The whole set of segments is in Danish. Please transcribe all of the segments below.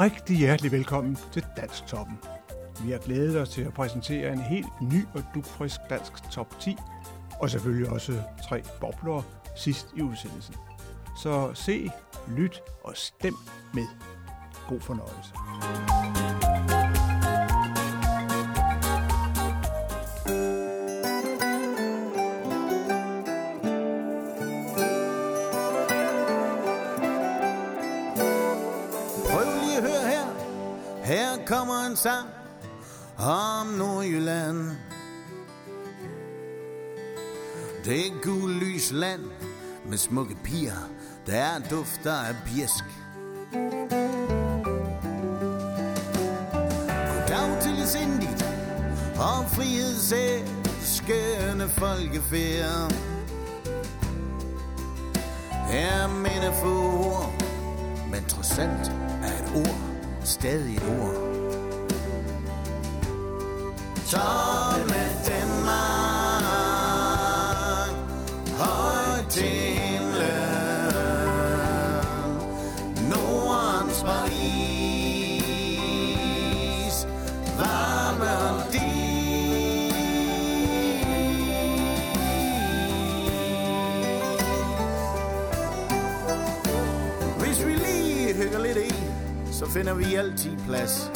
Rigtig hjertelig velkommen til Dansk Toppen. Vi har glædet os til at præsentere en helt ny og dugfrisk dansk top 10, og selvfølgelig også tre bobler sidst i udsendelsen. Så se, lyt og stem med. God fornøjelse. Her kommer en sang om Nordjylland. Det er gul lys land med smukke piger, der dufter af bjæsk. Goddag til sindigt og frihedsæskende folkefærd. Her mine få ord, men trods alt er et ord stadig et ord. Tomme Danmark, finder vi altid plads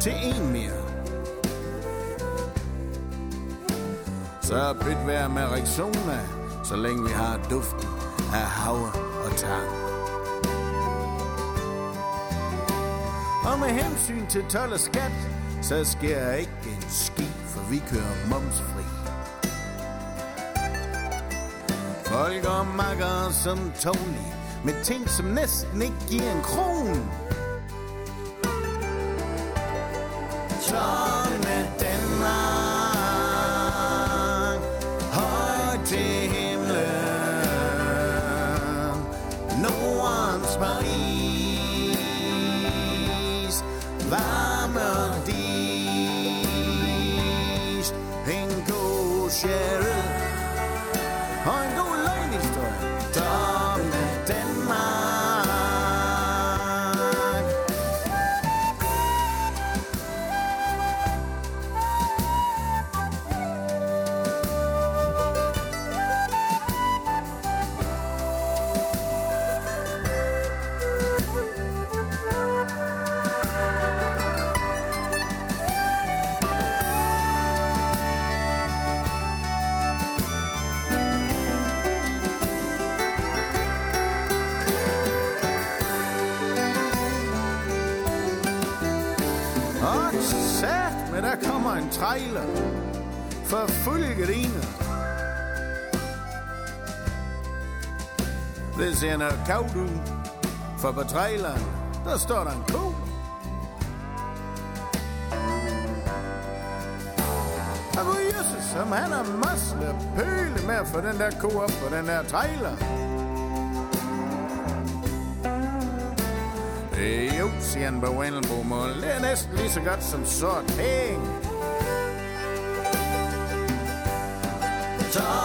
til en mere. Så er pyt vær med Rexona, så længe vi har duften af havre og tang. Og med hensyn til told og skat, så sker jeg ikke en ski, for vi kører momsfri. Folk og makker som Tony, med ting, som næsten ikke giver en kron. Men der kommer en trailer for fuld gardiner. Det ser noget kavt ud, for på traileren, der står der en ko. Og Jesus, som han har masser pøle med at få den der ko op på den der trailer. Øh, jo, siger han på Wendelbo-mål. Det er næsten lige så godt som sort penge. Tomme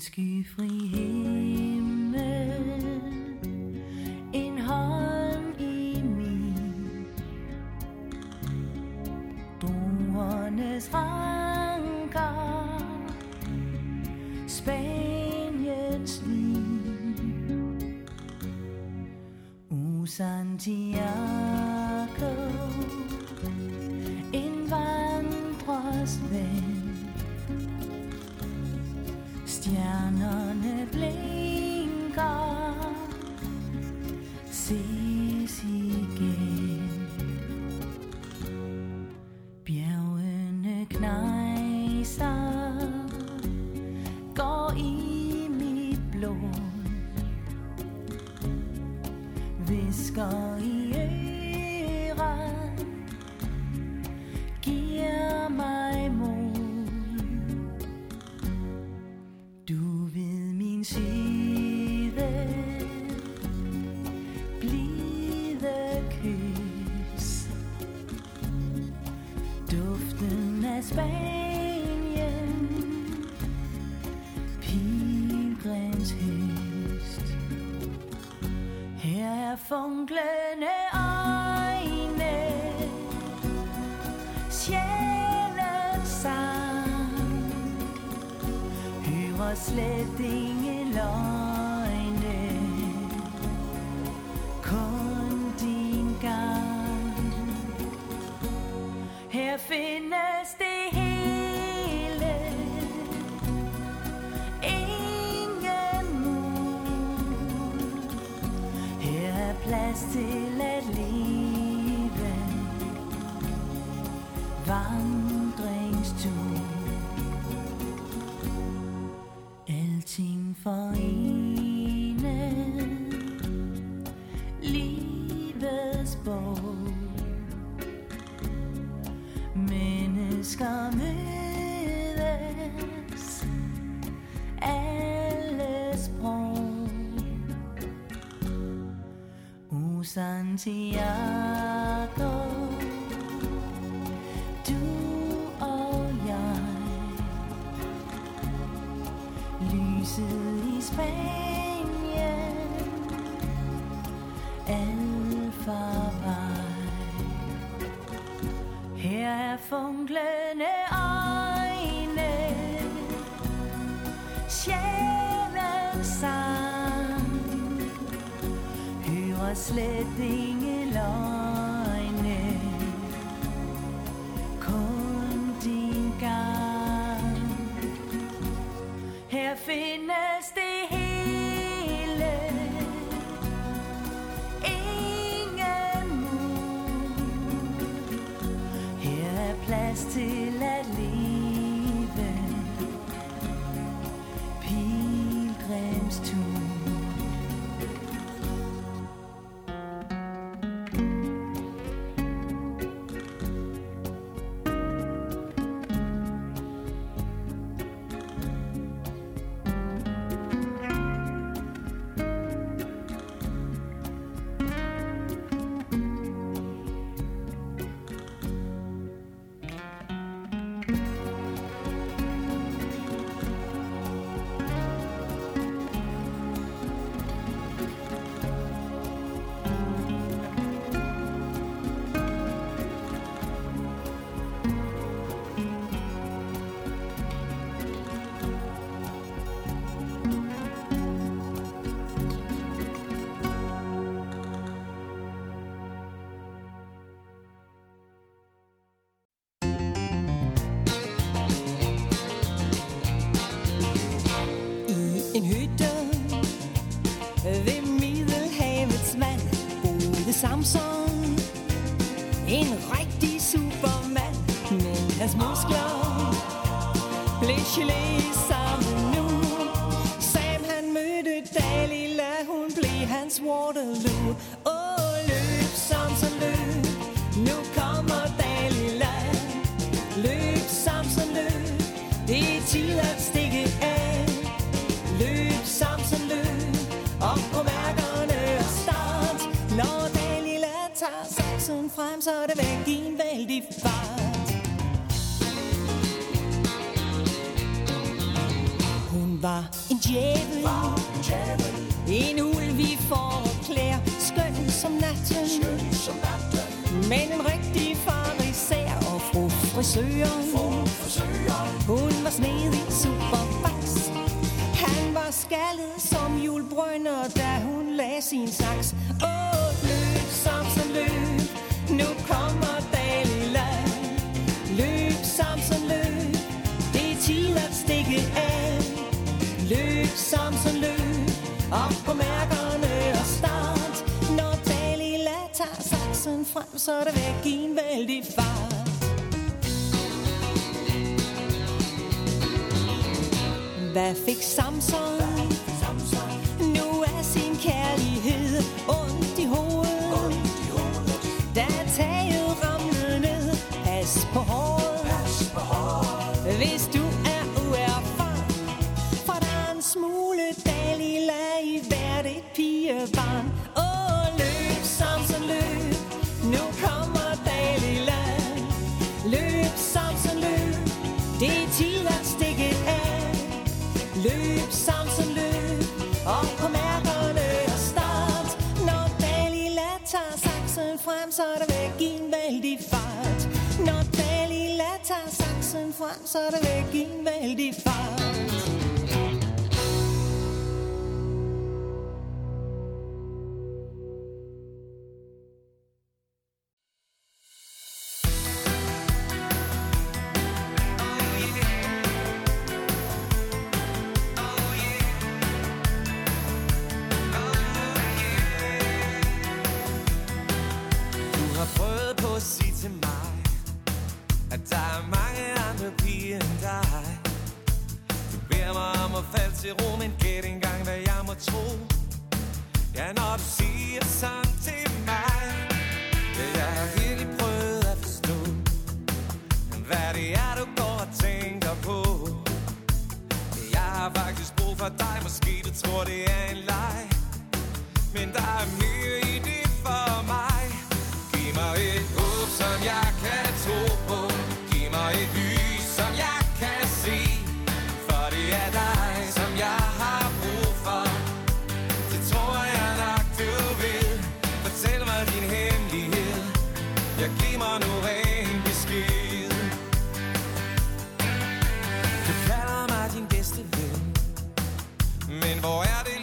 skufri himmel. sledding along. sledding along. Waterloo. Oh, løb Samson løb. Nu kommer Dalila. Løb Samson løb. Det er tid at stikke af. Løb Samson løb. Op på mærkerne og start. Når Dalila tager Samson frem Så er det væk i en vældig fart. Var en djævel. En forklæder skøn som natten. Skøn som natten. Men en rigtig fariser og fru frisøren. Hun var snedig superbaks. Han var skaldet som julbrønder, da hun lagde sin saks. Åh, løb, Samson, løb. Nu kommer Dalila. Løb, Samson, løb. Det er tid at stikke af. Løb, Samson, løb. Op på mærken. frem, så er det væk i en vældig fart. Hvad fik Samson? Nu er sin kærlighed ondt i hovedet. Løb, Samson, løb. Det er tid at stikke af. Løb, Samson, løb. Op på mærkerne og start. Når Dalila tager saksen frem, så er der væk i en vældig fart. Når Dalila tager saksen frem, så er der væk i en vældig fart. Men hvor er det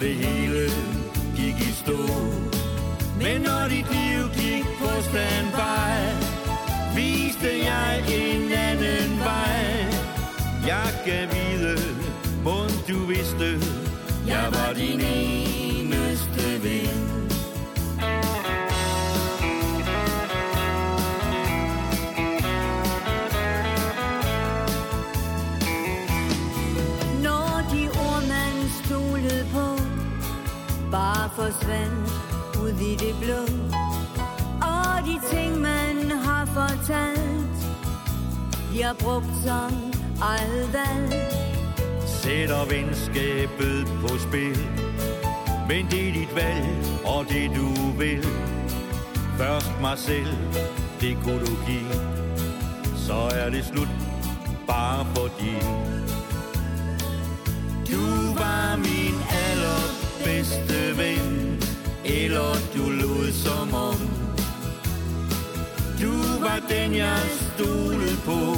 og det hele gik i stå. Men når dit liv gik på standby, viste jeg en anden vej. Jeg kan vide, mund du vidste, jeg var din eneste ven. forsvandt ud i det blå. Og de ting, man har fortalt, bliver brugt som aldrig. Sæt og venskabet på spil, men det er dit valg, og det du vil. Først mig selv, det kunne du give, så er det slut bare fordi bedste ven Eller du lod som om. Du var den jeg stolede på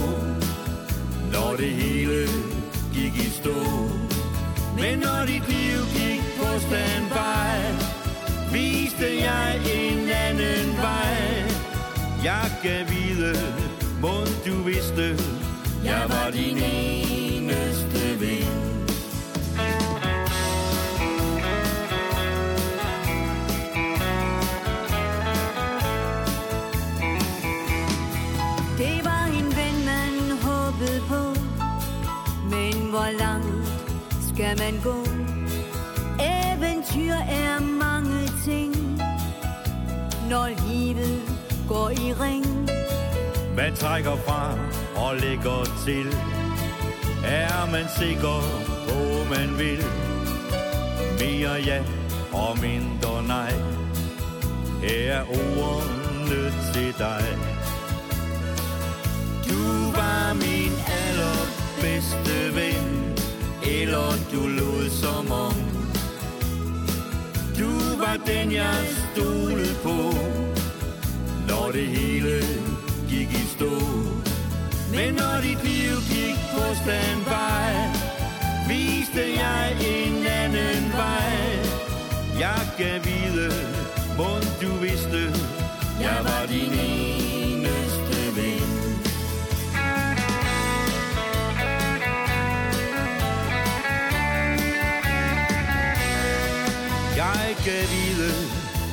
Når det hele gik i stå. Men når dit liv gik på standby Viste jeg en anden vej. Jeg kan vide, må du vidste Jeg var din eneste kan man gå. Eventyr er mange ting, når livet går i ring. Man trækker fra og lægger til, er man sikker på, man vil. Mere ja og mindre nej, her er ordene til dig. Du var min allerbedste ven eller du lod som om. Du var den, jeg stolede på, når det hele gik i stå. Men når dit liv gik på standby, viste jeg en anden vej. Jeg gav vide, hvor du vidste, jeg var din ene Jeg vide,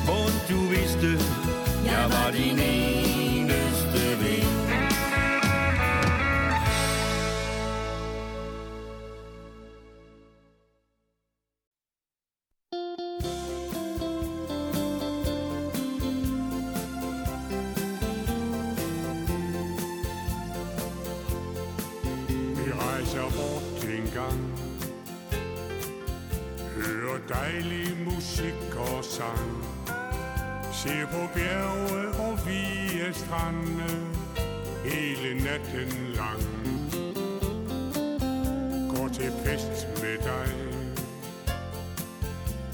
hvor du vidste, jeg var din eneste ven. Vi rejser bort en gang dejlig musik og sang. Se på bjerge og vige strande Hele natten lang. Går til fest med dig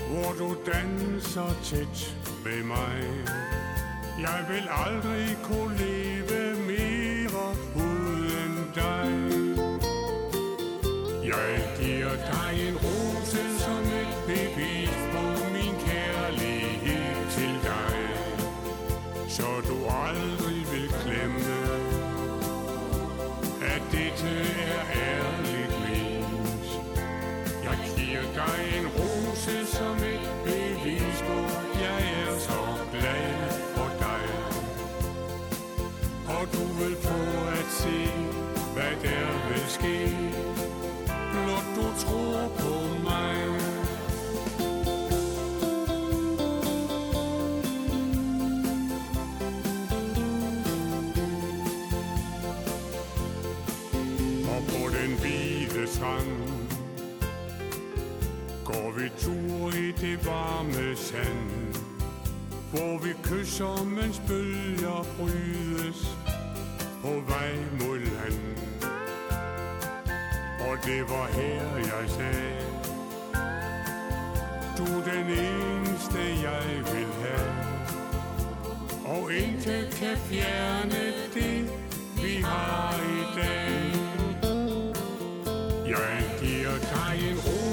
Hvor du danser tæt med mig. Jeg vil aldrig kunne leve tur i det varme sand, hvor vi kysser, mens bølger brydes på vej mod land. Og det var her, jeg sagde Du er den eneste, jeg vil have Og intet kan fjerne det, vi har i dag Jeg giver dig en ro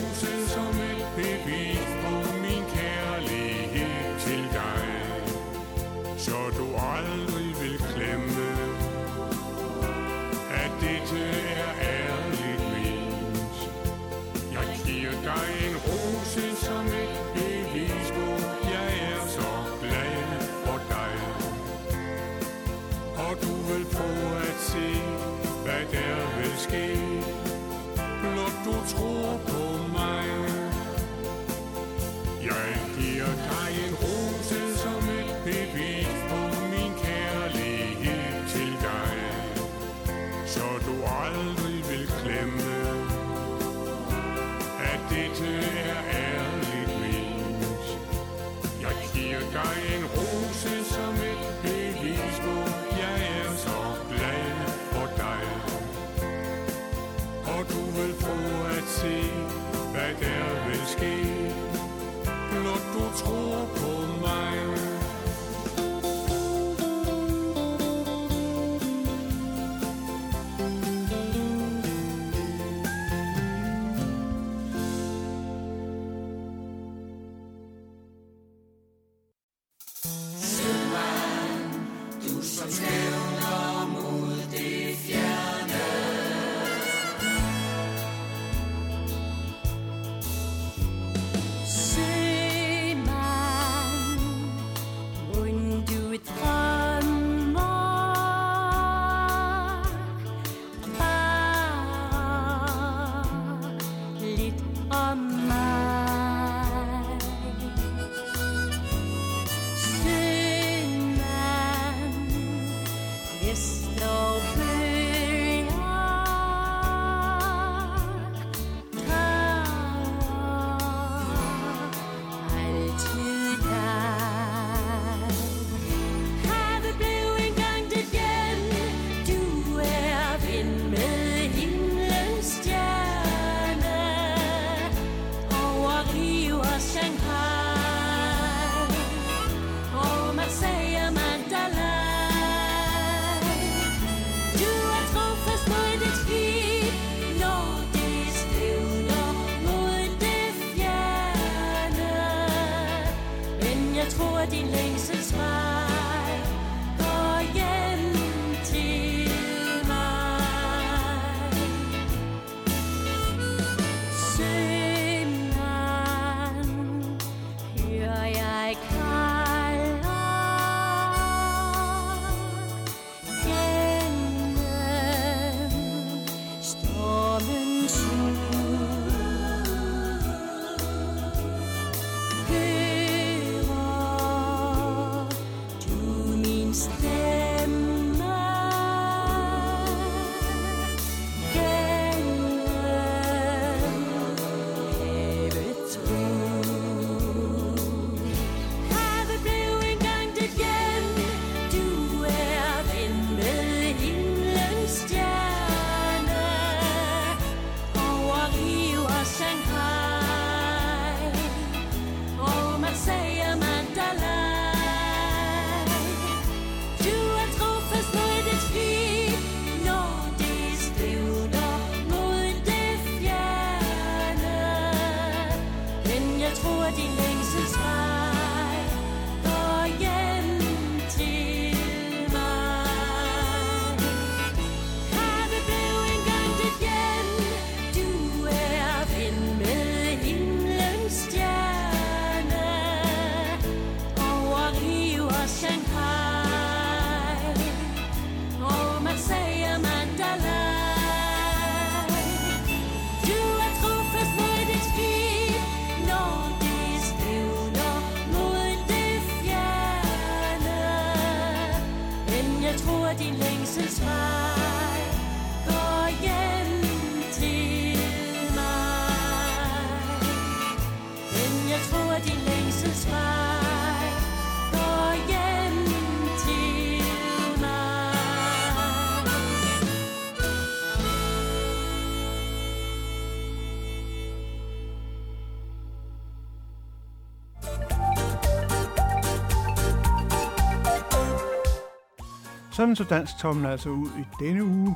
sådan så danstommen altså ud i denne uge.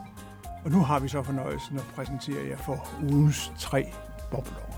Og nu har vi så fornøjelsen at præsentere jer for ugens tre bobler.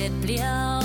det blir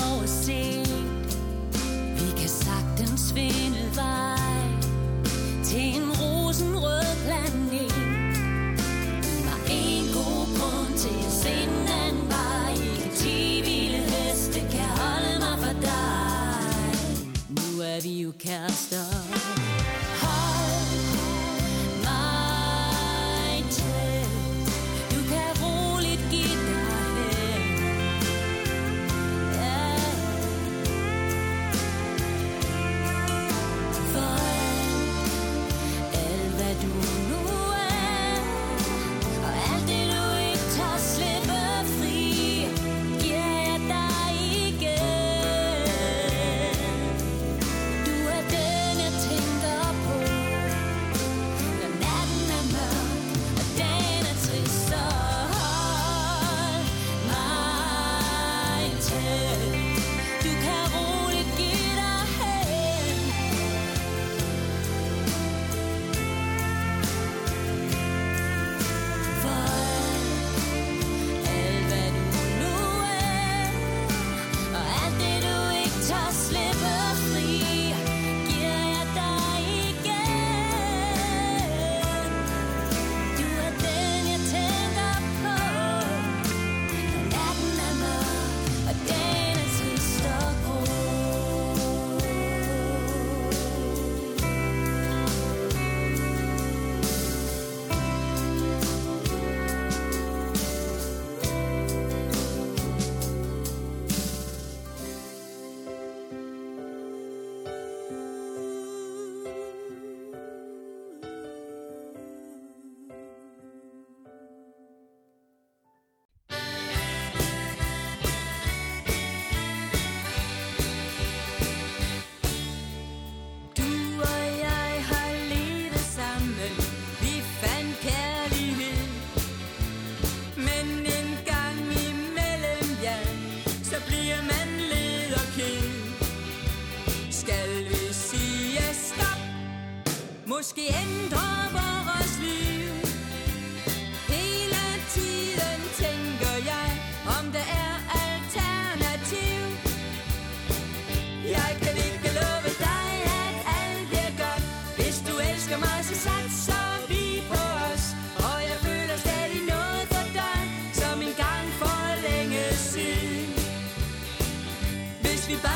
suis pas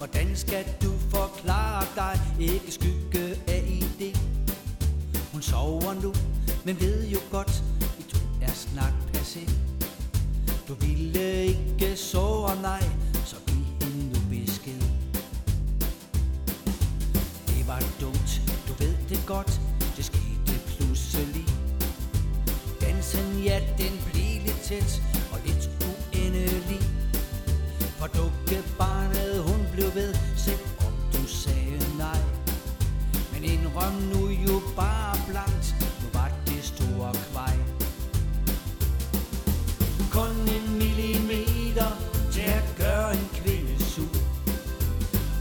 Hvordan skal du forklare dig? Ikke skygge af idé. Hun sover nu, men ved jo godt At du er snart passé. Du ville ikke såre, nej Så giv hende nu besked. Det var dumt, du ved det godt Det skete pludselig. Dansen, ja, den blev lidt tæt. ved, selvom du sagde nej. Men indrøm nu jo bare blankt, nu var det store kvej. Kun en millimeter til at gøre en kvinde sur.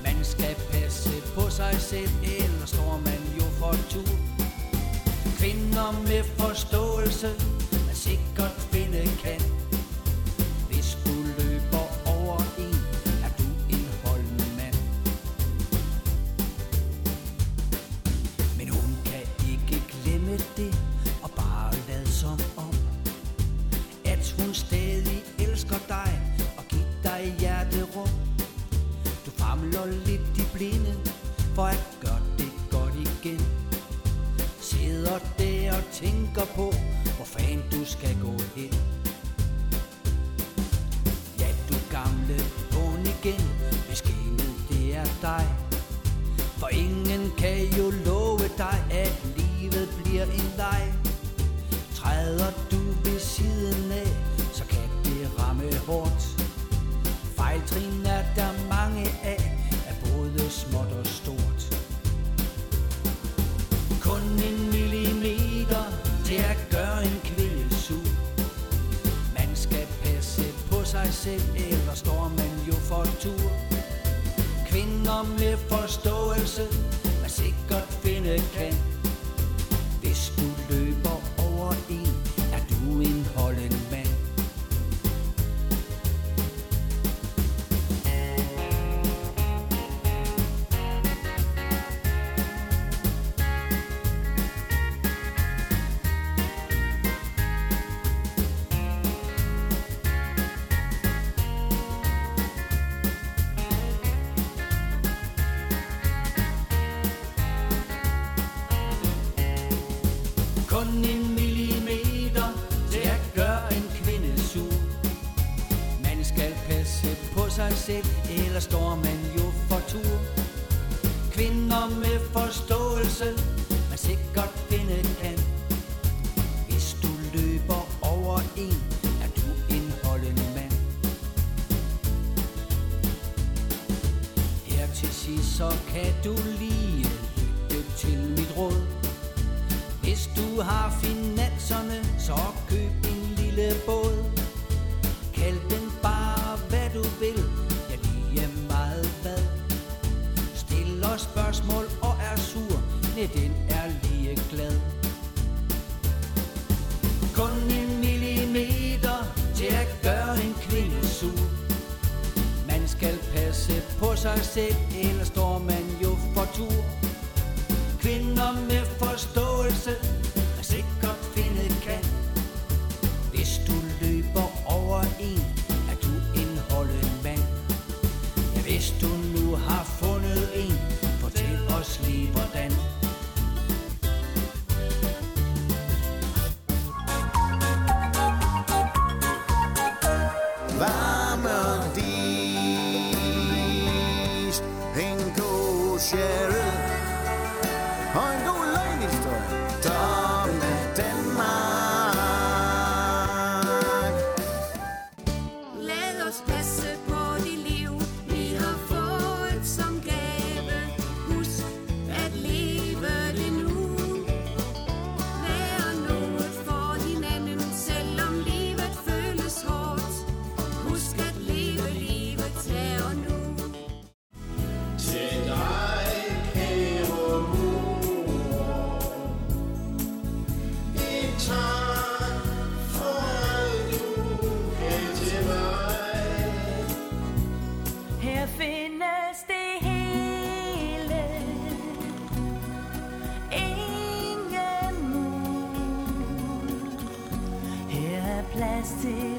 Man skal passe på sig selv, ellers står man jo for tur. Kvinder med forståelse på plads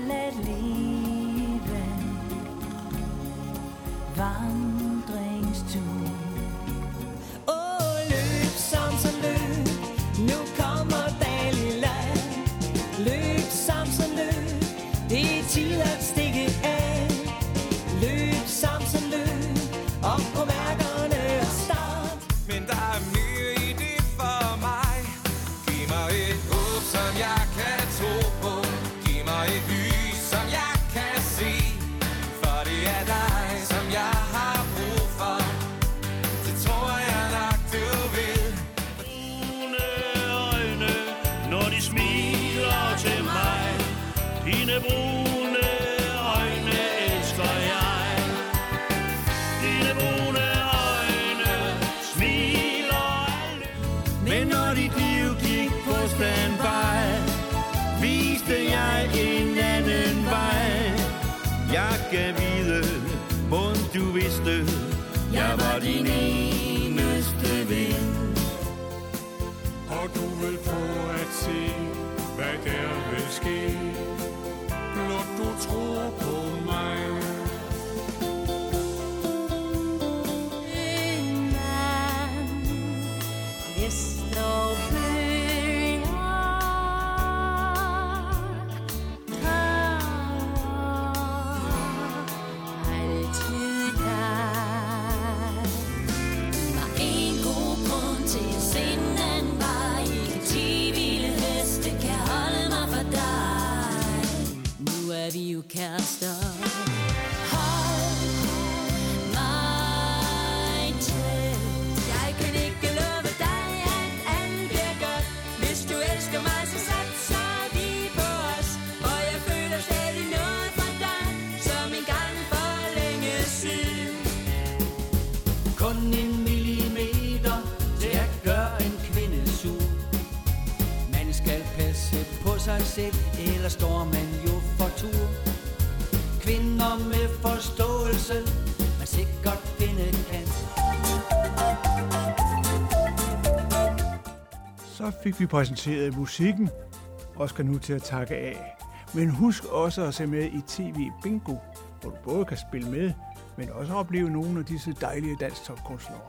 fik vi præsenteret musikken og skal nu til at takke af. Men husk også at se med i TV Bingo, hvor du både kan spille med, men også opleve nogle af disse dejlige dansktopkunstnere.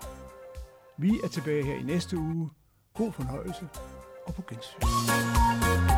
Vi er tilbage her i næste uge. God fornøjelse og på gensyn.